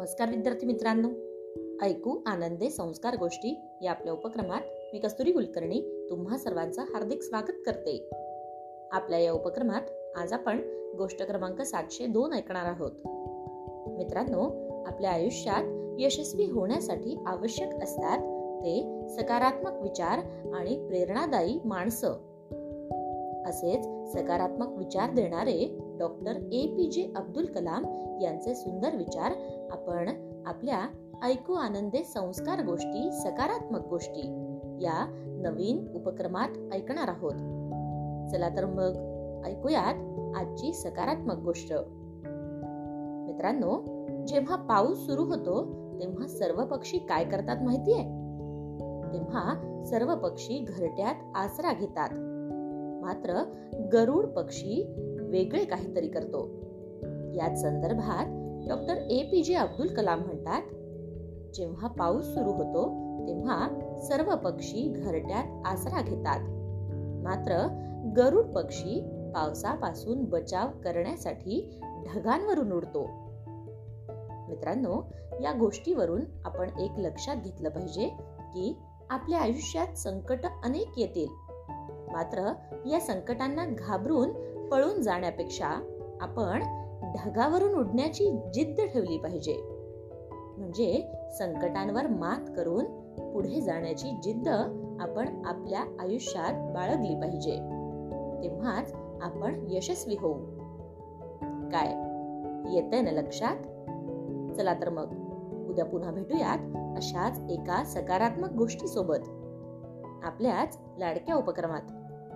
नमस्कार विद्यार्थी मित्रांनो. ऐकू आनंदे संस्कार गोष्टी या आपल्या उपक्रमात मी कस्तुरी कुलकर्णी तुम्हा सर्वांचं हार्दिक स्वागत करते. आपल्या या उपक्रमात आज आपण गोष्ट क्रमांक सातशे दोन ऐकणार आहोत. मित्रांनो आपल्या आयुष्यात यशस्वी होण्यासाठी आवश्यक असतात ते सकारात्मक विचार आणि प्रेरणादायी माणसं. असेच सकारात्मक विचार देणारे डॉक्टर ए पी जे अब्दुल कलाम यांचे सुंदर विचार. आपण आपल्या ऐकू आनंदे संस्कार गोष्टी सकारात्मक गोष्टी या नवीन उपक्रमात ऐकणार आहोत. चला तर मग ऐकूयात आजची सकारात्मक गोष्ट. मित्रांनो जेव्हा पाऊस सुरू होतो तेव्हा सर्व पक्षी काय करतात माहितीये? तेव्हा सर्व पक्षी घरट्यात आसरा घेतात. मात्र गरुड पक्षी वेगळे काहीतरी करतो. याच संदर्भात डॉक्टर ए पी जे अब्दुल कलाम म्हणतात जेव्हा पाऊस सुरू होतो तेव्हा सर्व पक्षी घरट्यात आसरा घेतात. मात्र गरुड पक्षी पावसापासून बचाव करण्यासाठी ढगांवरून उडतो. मित्रांनो या गोष्टीवरून आपण एक लक्षात घेतलं पाहिजे की आपल्या आयुष्यात संकट अनेक येतील. मात्र या संकटांना घाबरून पळून जाण्यापेक्षा आपण ढगावरून उडण्याची जिद्द ठेवली पाहिजे. म्हणजे संकटांवर मात करून पुढे जाण्याची जिद्द आपण आपल्या आयुष्यात बाळगली पाहिजे. तेव्हाच आपण यशस्वी होऊ. काय? येतंय ना लक्षात? चला तर मग उद्या पुन्हा भेटूयात अशाच एका सकारात्मक गोष्टीसोबत. आपल्याच लाडक्या उपक्रमात.